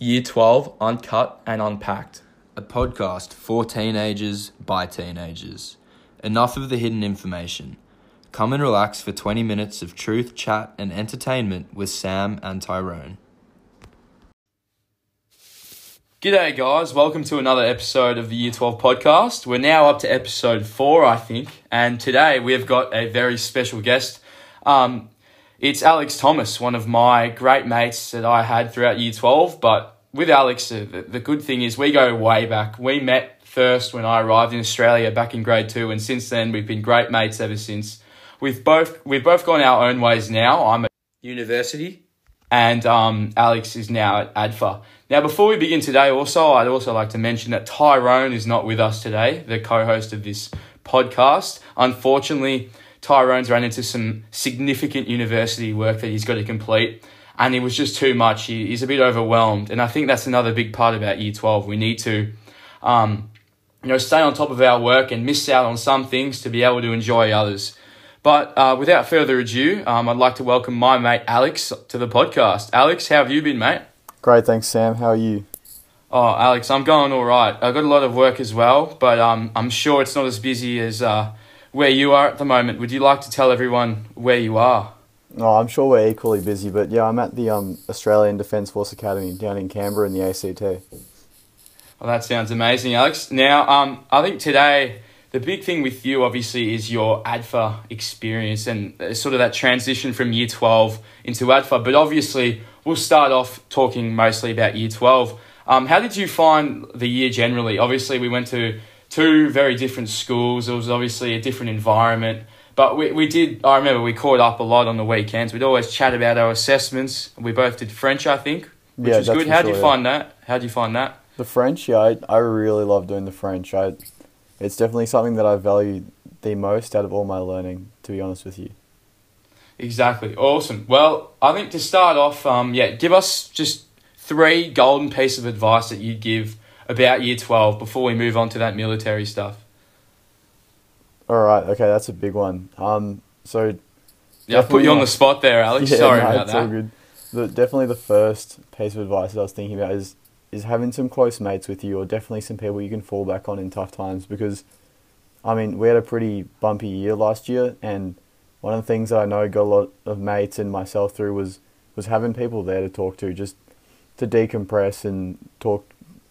Year 12 Uncut and Unpacked. A podcast for teenagers by teenagers. Enough of the hidden information. Come and relax for 20 minutes of truth, chat, and entertainment with Sam and Tyrone. G'day, guys. Welcome to another episode of the Year 12 podcast. We're now up to episode four, I think, and today we have got a very special guest. Um, it's Alex Thomas, one of my great mates that I had throughout Year 12. But with Alex, the, the good thing is we go way back. We met first when I arrived in Australia back in grade two, and since then we've been great mates ever since. We've both we've both gone our own ways now. I'm at university, and um, Alex is now at ADFA. Now, before we begin today, also I'd also like to mention that Tyrone is not with us today, the co-host of this podcast. Unfortunately, Tyrone's ran into some significant university work that he's got to complete, and it was just too much. He, he's a bit overwhelmed, and I think that's another big part about Year Twelve. We need to, um, you know, stay on top of our work and miss out on some things to be able to enjoy others. But uh, without further ado, um, I'd like to welcome my mate Alex to the podcast. Alex, how have you been, mate? Great, thanks, Sam. How are you? Oh, Alex, I'm going all right. I've got a lot of work as well, but um, I'm sure it's not as busy as uh, where you are at the moment. Would you like to tell everyone where you are? Oh, I'm sure we're equally busy, but yeah, I'm at the um, Australian Defence Force Academy down in Canberra in the ACT. Well, that sounds amazing, Alex. Now, um, I think today the big thing with you, obviously, is your ADFA experience and uh, sort of that transition from year 12 into ADFA. But obviously, we'll start off talking mostly about year 12. Um, how did you find the year generally? Obviously, we went to two very different schools. It was obviously a different environment. But we, we did, I remember we caught up a lot on the weekends. We'd always chat about our assessments. We both did French, I think, which Yeah, was good. How did you sure, find that? How did you find that? The French, yeah, I, I really love doing the French. I, it's definitely something that I value the most out of all my learning, to be honest with you. Exactly. Awesome. Well, I think to start off, um, yeah, give us just three golden piece of advice that you'd give about year 12 before we move on to that military stuff. All right, okay, that's a big one. Um, so Yeah, I put you on the spot there, Alex. Yeah, Sorry no, about it's all that. good. The, definitely the first piece of advice that I was thinking about is is having some close mates with you, or definitely some people you can fall back on in tough times. Because, I mean, we had a pretty bumpy year last year, and one of the things that I know got a lot of mates and myself through was was having people there to talk to, just to decompress and talk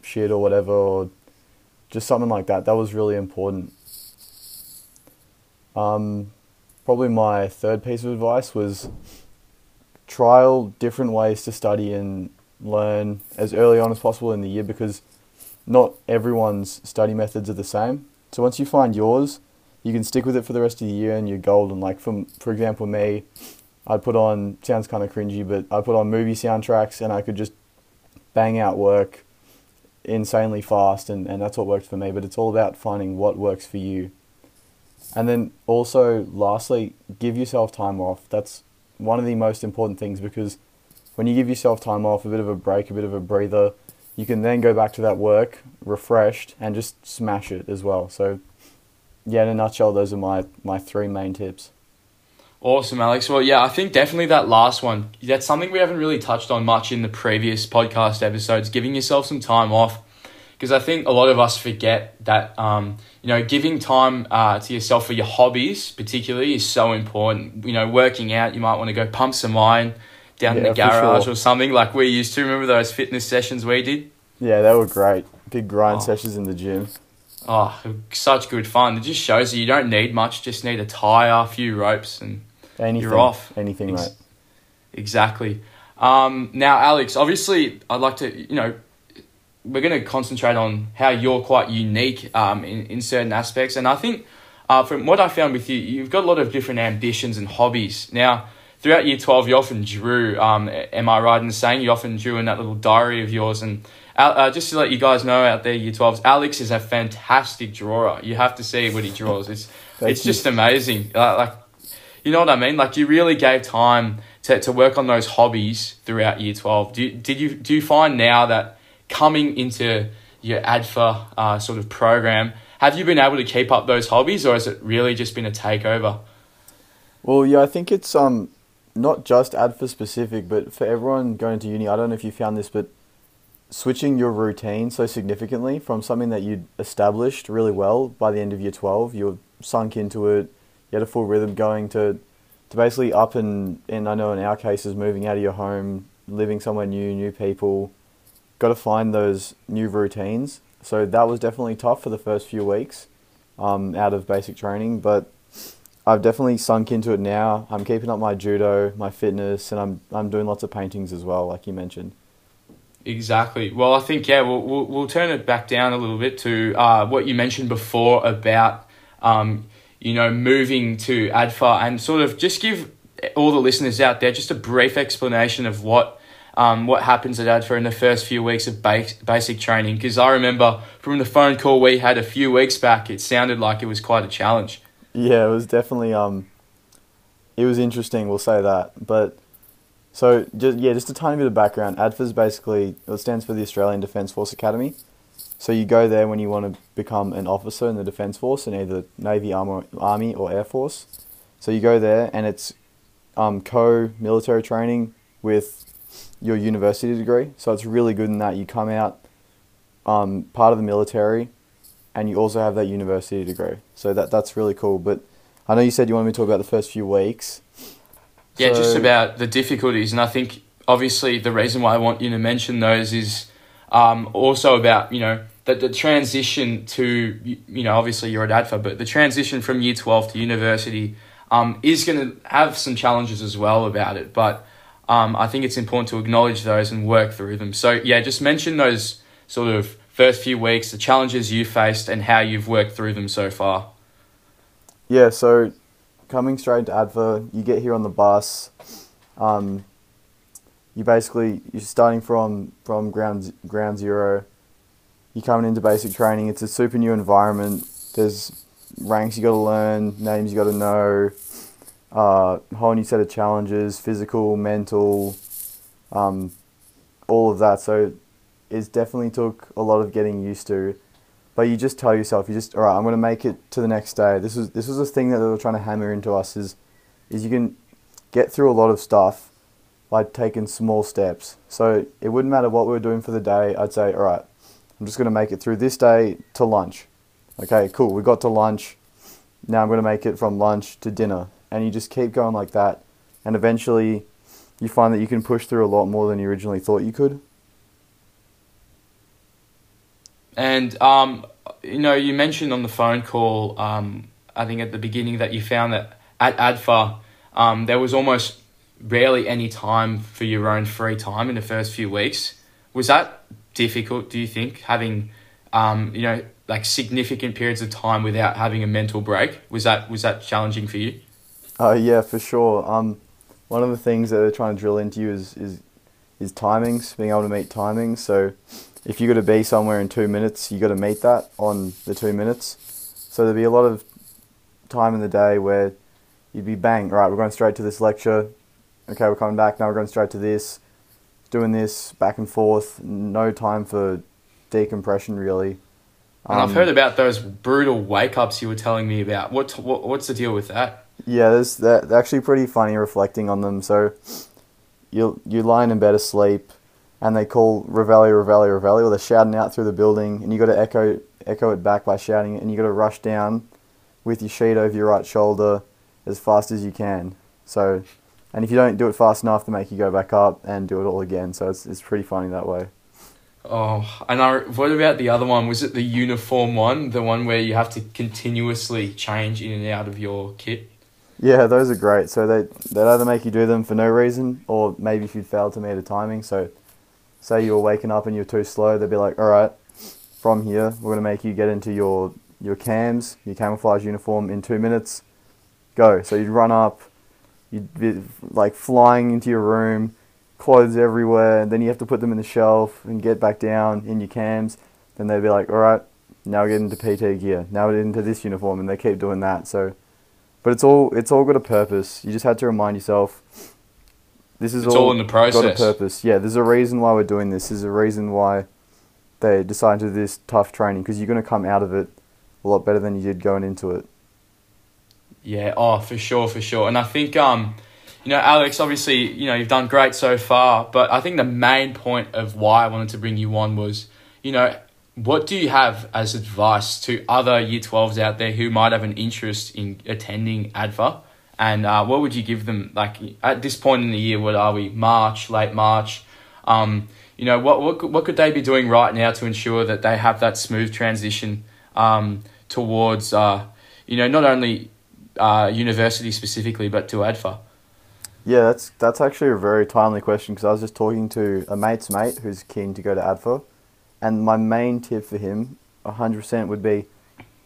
shit or whatever, or just something like that. That was really important. Um, probably my third piece of advice was trial different ways to study and learn as early on as possible in the year because not everyone's study methods are the same. So once you find yours, you can stick with it for the rest of the year and you're golden. Like from for example me, I put on sounds kind of cringy, but I put on movie soundtracks and I could just bang out work insanely fast and, and that's what worked for me. But it's all about finding what works for you. And then also, lastly, give yourself time off. That's one of the most important things because when you give yourself time off, a bit of a break, a bit of a breather, you can then go back to that work refreshed and just smash it as well. So, yeah, in a nutshell, those are my, my three main tips. Awesome, Alex. Well, yeah, I think definitely that last one. That's something we haven't really touched on much in the previous podcast episodes. Giving yourself some time off, because I think a lot of us forget that um, you know giving time uh, to yourself for your hobbies, particularly, is so important. You know, working out, you might want to go pump some iron down in the garage sure. or something like we used to. Remember those fitness sessions we did? Yeah, they were great. Big grind Oh. sessions in the gym. Oh, such good fun. It just shows you you don't need much. Just need a tire, a few ropes, and Anything. You're off. Anything, Ex- mate. Exactly. Um, now, Alex, obviously, I'd like to, you know, we're going to concentrate on how you're quite unique um, in, in certain aspects. And I think uh, from what I found with you, you've got a lot of different ambitions and hobbies. Now, throughout year 12, you often drew. Um, am I right in saying you often drew in that little diary of yours? And uh, just to let you guys know out there, year 12s, Alex is a fantastic drawer. You have to see what he draws. It's, it's you. just amazing. Uh, like, you know what I mean? Like, you really gave time to, to work on those hobbies throughout year 12. Do, you- did you, do you find now that coming into your ADFA uh, sort of program, have you been able to keep up those hobbies or has it really just been a takeover? Well, yeah, I think it's um not just ADFA specific, but for everyone going to uni. I don't know if you found this, but switching your routine so significantly from something that you'd established really well by the end of year 12, you're sunk into it, had a full rhythm going to, to basically up and, and I know in our cases, moving out of your home, living somewhere new, new people, got to find those new routines. So that was definitely tough for the first few weeks um, out of basic training, but I've definitely sunk into it now. I'm keeping up my judo, my fitness, and I'm I'm doing lots of paintings as well, like you mentioned. Exactly. Well, I think yeah, we'll we'll, we'll turn it back down a little bit to uh, what you mentioned before about um, you know moving to ADFA and sort of just give all the listeners out there just a brief explanation of what um, what happens at ADFA in the first few weeks of base, basic training. Because I remember from the phone call we had a few weeks back, it sounded like it was quite a challenge. Yeah, it was definitely um, it was interesting. We'll say that, but so just yeah, just a tiny bit of background. ADFA is basically it stands for the Australian Defence Force Academy. So you go there when you want to become an officer in the Defence Force in either Navy, Army, or Air Force. So you go there, and it's um, co-military training with your university degree. So it's really good in that you come out um, part of the military and you also have that university degree. So that that's really cool. But I know you said you wanted me to talk about the first few weeks. Yeah, so, just about the difficulties, and I think obviously the reason why I want you to mention those is um, also about you know that the transition to you know obviously you're at ADFA, but the transition from year twelve to university um, is going to have some challenges as well about it. But um, I think it's important to acknowledge those and work through them. So yeah, just mention those sort of first few weeks, the challenges you faced, and how you've worked through them so far. Yeah, so coming straight to ADFA, you get here on the bus. Um, you basically you're starting from from ground ground zero. You're coming into basic training. It's a super new environment. There's ranks you got to learn, names you got to know, uh, whole new set of challenges, physical, mental, um, all of that. So it definitely took a lot of getting used to. But you just tell yourself, you just all right. I'm going to make it to the next day. This is this was the thing that they were trying to hammer into us is, is you can get through a lot of stuff by taking small steps. So it wouldn't matter what we were doing for the day. I'd say, all right, I'm just going to make it through this day to lunch. Okay, cool. We got to lunch. Now I'm going to make it from lunch to dinner, and you just keep going like that, and eventually, you find that you can push through a lot more than you originally thought you could. And um, you know, you mentioned on the phone call, um, I think at the beginning that you found that at ADFA, um, there was almost rarely any time for your own free time in the first few weeks. Was that difficult? Do you think having, um, you know, like significant periods of time without having a mental break? Was that was that challenging for you? Uh, yeah, for sure. Um, one of the things that they're trying to drill into you is is is timings, being able to meet timings. So if you've got to be somewhere in two minutes, you've got to meet that on the two minutes. So there'd be a lot of time in the day where you'd be bang, right, we're going straight to this lecture. Okay, we're coming back, now we're going straight to this, doing this back and forth, no time for decompression really. And um, I've heard about those brutal wake ups you were telling me about. What, what what's the deal with that? Yeah, there's they're actually pretty funny reflecting on them. So you you lying in bed asleep, and they call Reveille, Reveille, Reveille, or they're shouting out through the building, and you got to echo echo it back by shouting it, and you got to rush down with your sheet over your right shoulder as fast as you can. So, and if you don't do it fast enough, they make you go back up and do it all again. So it's it's pretty funny that way. Oh, and I, what about the other one? Was it the uniform one, the one where you have to continuously change in and out of your kit? Yeah, those are great. So they they either make you do them for no reason, or maybe if you fail to meet a timing. So say you were waking up and you're too slow, they'd be like, all right, from here, we're going to make you get into your, your cams, your camouflage uniform in two minutes. Go. So you'd run up, you'd be like flying into your room, clothes everywhere, and then you have to put them in the shelf and get back down in your cams. Then they'd be like, all right, now get into PT gear. Now get into this uniform, and they keep doing that. So, but it's all it's all got a purpose. You just had to remind yourself this is it's all, all in the process. Got a purpose. Yeah, there's a reason why we're doing this. There's a reason why they decided to do this tough training because you're going to come out of it a lot better than you did going into it. Yeah, oh, for sure, for sure. And I think, um, you know, Alex, obviously, you know, you've done great so far, but I think the main point of why I wanted to bring you on was, you know, what do you have as advice to other year 12s out there who might have an interest in attending ADFA? And uh, what would you give them, like, at this point in the year, what are we, March, late March? Um, you know, what, what, what could they be doing right now to ensure that they have that smooth transition um, towards, uh, you know, not only uh, university specifically, but to ADFA? Yeah, that's that's actually a very timely question because I was just talking to a mate's mate who's keen to go to ADFA, and my main tip for him, hundred percent, would be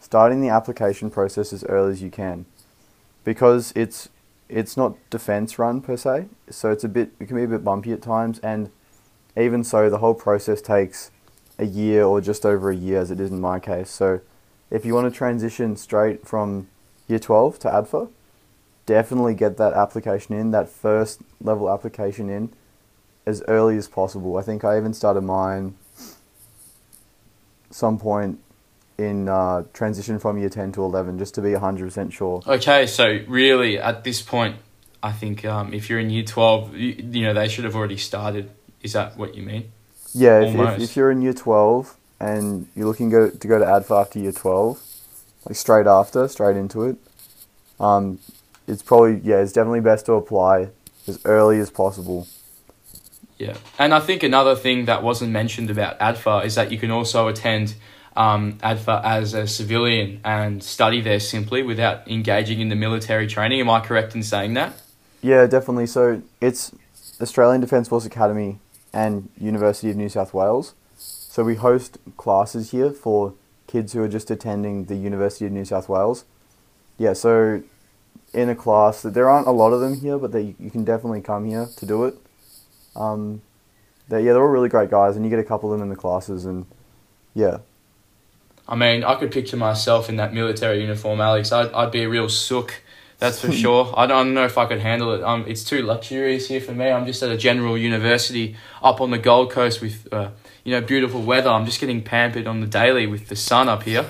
starting the application process as early as you can, because it's it's not defense run per se, so it's a bit it can be a bit bumpy at times, and even so, the whole process takes a year or just over a year, as it is in my case. So, if you want to transition straight from year twelve to ADFA definitely get that application in, that first level application in, as early as possible. I think I even started mine some point in uh, transition from year 10 to 11 just to be 100% sure. Okay, so really at this point, I think um, if you're in year 12, you, you know, they should have already started. Is that what you mean? Yeah, if, if, if you're in year 12 and you're looking go, to go to ADFA after year 12, like straight after, straight into it, um, it's probably, yeah, it's definitely best to apply as early as possible. Yeah. And I think another thing that wasn't mentioned about ADFA is that you can also attend um, ADFA as a civilian and study there simply without engaging in the military training. Am I correct in saying that? Yeah, definitely. So it's Australian Defence Force Academy and University of New South Wales. So we host classes here for kids who are just attending the University of New South Wales. Yeah, so in a class, there aren't a lot of them here, but they, you can definitely come here to do it. Um, they, yeah, they're all really great guys, and you get a couple of them in the classes, and yeah, I mean, I could picture myself in that military uniform, Alex. I'd, I'd be a real sook, that's for sure. I don't know if I could handle it. Um, it's too luxurious here for me. I'm just at a general university up on the Gold Coast with, uh, you know, beautiful weather. I'm just getting pampered on the daily with the sun up here.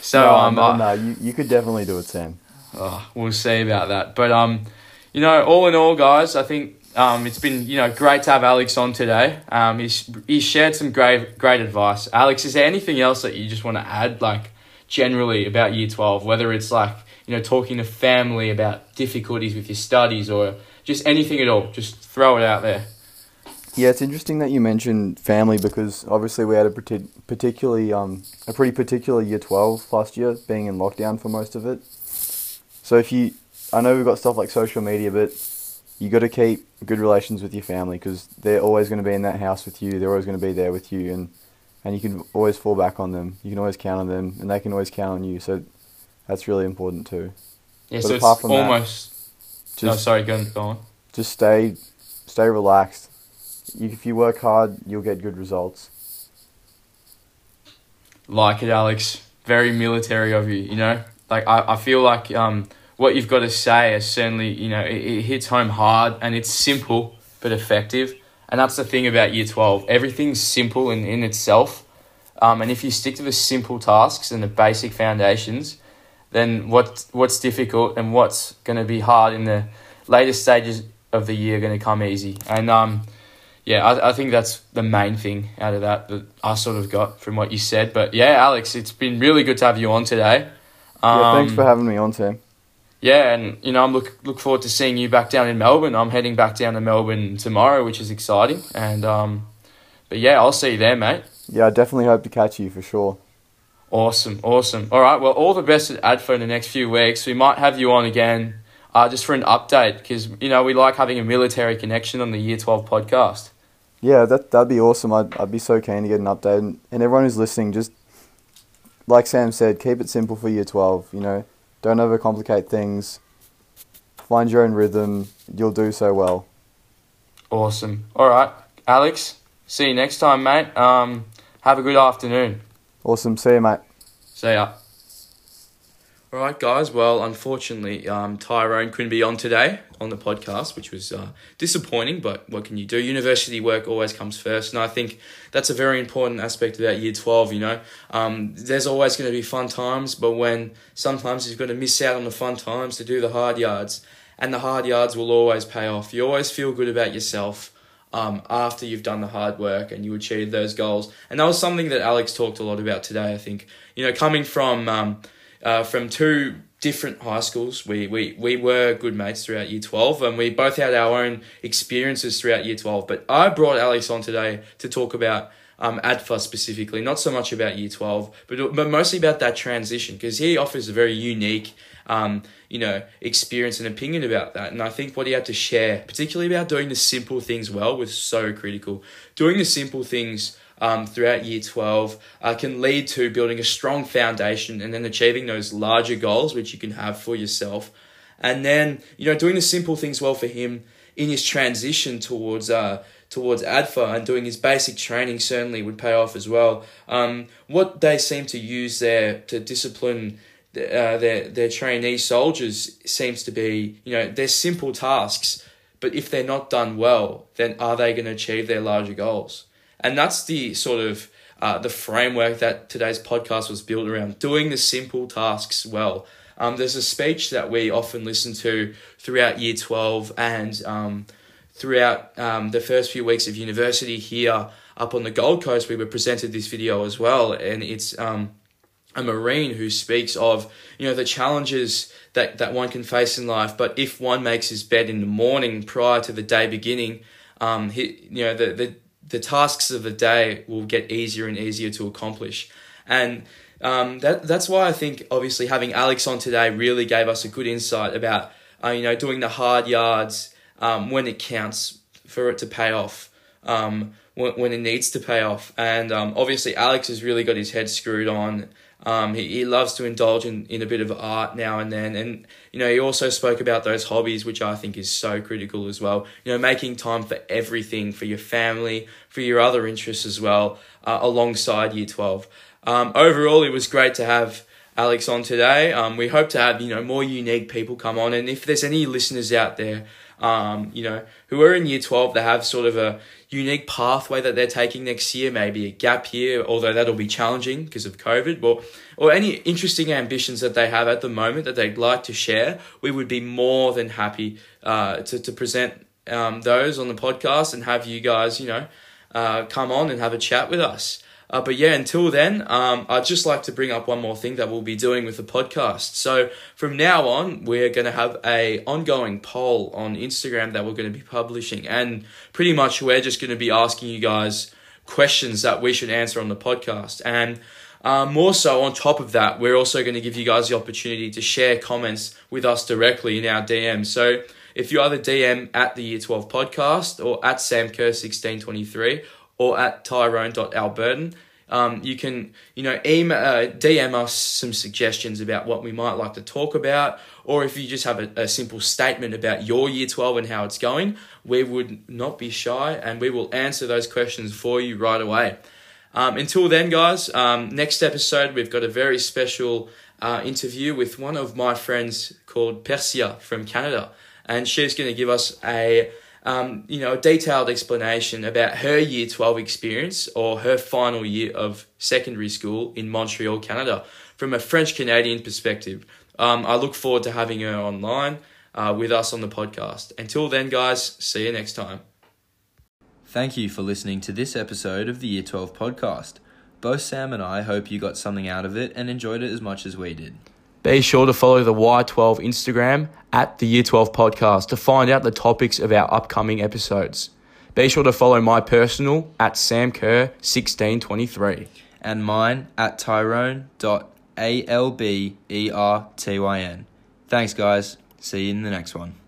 So no, um, no, I- no, you, you could definitely do it, Sam. Oh, we'll see about that. But um, you know, all in all, guys, I think um, it's been you know great to have Alex on today. Um, he's he shared some great great advice. Alex, is there anything else that you just want to add, like generally about Year Twelve? Whether it's like you know talking to family about difficulties with your studies or just anything at all, just throw it out there. Yeah, it's interesting that you mentioned family because obviously we had a parti- particularly um, a pretty particular year 12 last year, being in lockdown for most of it. So if you, I know we've got stuff like social media, but you got to keep good relations with your family because they're always going to be in that house with you. They're always going to be there with you, and and you can always fall back on them. You can always count on them, and they can always count on you. So that's really important too. Yeah, But so apart it's from that, almost. no, Just sorry, go on. Go on. just stay, stay relaxed. If you work hard, you'll get good results. like it, Alex. Very military of you, you know. Like I, I feel like um, what you've got to say is certainly, you know, it, it hits home hard and it's simple but effective. And that's the thing about year twelve. Everything's simple in, in itself. Um, and if you stick to the simple tasks and the basic foundations, then what what's difficult and what's going to be hard in the later stages of the year going to come easy. And um, yeah, I, I think that's the main thing out of that that I sort of got from what you said. But yeah, Alex, it's been really good to have you on today. Um, yeah, thanks for having me on, Sam. Yeah, and you know, I'm look look forward to seeing you back down in Melbourne. I'm heading back down to Melbourne tomorrow, which is exciting. And um, but yeah, I'll see you there, mate. Yeah, I definitely hope to catch you for sure. Awesome, awesome. All right, well, all the best at ADFA in the next few weeks. We might have you on again, uh, just for an update because you know we like having a military connection on the Year Twelve podcast. Yeah, that that'd be awesome. I'd I'd be so keen to get an update. And, and everyone who's listening, just like Sam said, keep it simple for year twelve. You know, don't overcomplicate things. Find your own rhythm. You'll do so well. Awesome. All right, Alex. See you next time, mate. Um, have a good afternoon. Awesome. See you, mate. See ya. All right, guys. Well, unfortunately, um, Tyrone couldn't be on today on the podcast, which was uh, disappointing. But what can you do? University work always comes first, and I think that's a very important aspect about Year Twelve. You know, um, there's always going to be fun times, but when sometimes you've got to miss out on the fun times to do the hard yards, and the hard yards will always pay off. You always feel good about yourself um, after you've done the hard work and you achieve those goals. And that was something that Alex talked a lot about today. I think you know coming from um, uh, from two different high schools, we, we we were good mates throughout year twelve, and we both had our own experiences throughout year twelve. But I brought Alex on today to talk about. Um, ADFA specifically, not so much about year 12, but, but mostly about that transition because he offers a very unique um, you know, experience and opinion about that. And I think what he had to share, particularly about doing the simple things well, was so critical. Doing the simple things um, throughout year 12 uh, can lead to building a strong foundation and then achieving those larger goals which you can have for yourself. And then, you know, doing the simple things well for him in his transition towards uh, towards ADFA and doing his basic training certainly would pay off as well. Um, what they seem to use there to discipline uh, their their trainee soldiers seems to be you know they're simple tasks, but if they're not done well, then are they going to achieve their larger goals? And that's the sort of uh, the framework that today's podcast was built around doing the simple tasks well. Um, there's a speech that we often listen to throughout year 12 and um, throughout um, the first few weeks of university here up on the Gold Coast. We were presented this video as well, and it's um, a marine who speaks of you know the challenges that, that one can face in life but if one makes his bed in the morning prior to the day beginning um he, you know the, the the tasks of the day will get easier and easier to accomplish. And um, that that's why I think obviously having Alex on today really gave us a good insight about uh, you know doing the hard yards um, when it counts for it to pay off um, when, when it needs to pay off. And um, obviously Alex has really got his head screwed on um, he, he loves to indulge in, in a bit of art now and then. And, you know, he also spoke about those hobbies, which I think is so critical as well. You know, making time for everything, for your family, for your other interests as well, uh, alongside year 12. Um, overall, it was great to have Alex on today. Um, we hope to have, you know, more unique people come on. And if there's any listeners out there, um, you know, who are in year 12 that have sort of a unique pathway that they're taking next year, maybe a gap year, although that'll be challenging because of COVID, or, or any interesting ambitions that they have at the moment that they'd like to share, we would be more than happy uh, to, to present um, those on the podcast and have you guys, you know, uh, come on and have a chat with us. Uh, but yeah, until then, um, I'd just like to bring up one more thing that we'll be doing with the podcast. So from now on, we're going to have a ongoing poll on Instagram that we're going to be publishing, and pretty much we're just going to be asking you guys questions that we should answer on the podcast. And um, more so, on top of that, we're also going to give you guys the opportunity to share comments with us directly in our DM. So if you either DM at the Year 12 podcast or at samkerr1623 or at tyrone.alberton, um, you can, you know, email, uh, DM us some suggestions about what we might like to talk about, or if you just have a, a simple statement about your year 12 and how it's going, we would not be shy and we will answer those questions for you right away. Um, until then, guys, um, next episode, we've got a very special uh, interview with one of my friends called Persia from Canada, and she's going to give us a um, you know, a detailed explanation about her year 12 experience or her final year of secondary school in Montreal, Canada, from a French Canadian perspective. Um, I look forward to having her online uh, with us on the podcast. Until then, guys, see you next time. Thank you for listening to this episode of the Year 12 podcast. Both Sam and I hope you got something out of it and enjoyed it as much as we did. Be sure to follow the Y12 Instagram at the Year 12 Podcast to find out the topics of our upcoming episodes. Be sure to follow my personal at Sam Kerr 1623 and mine at Tyrone.albertyn. Thanks, guys. See you in the next one.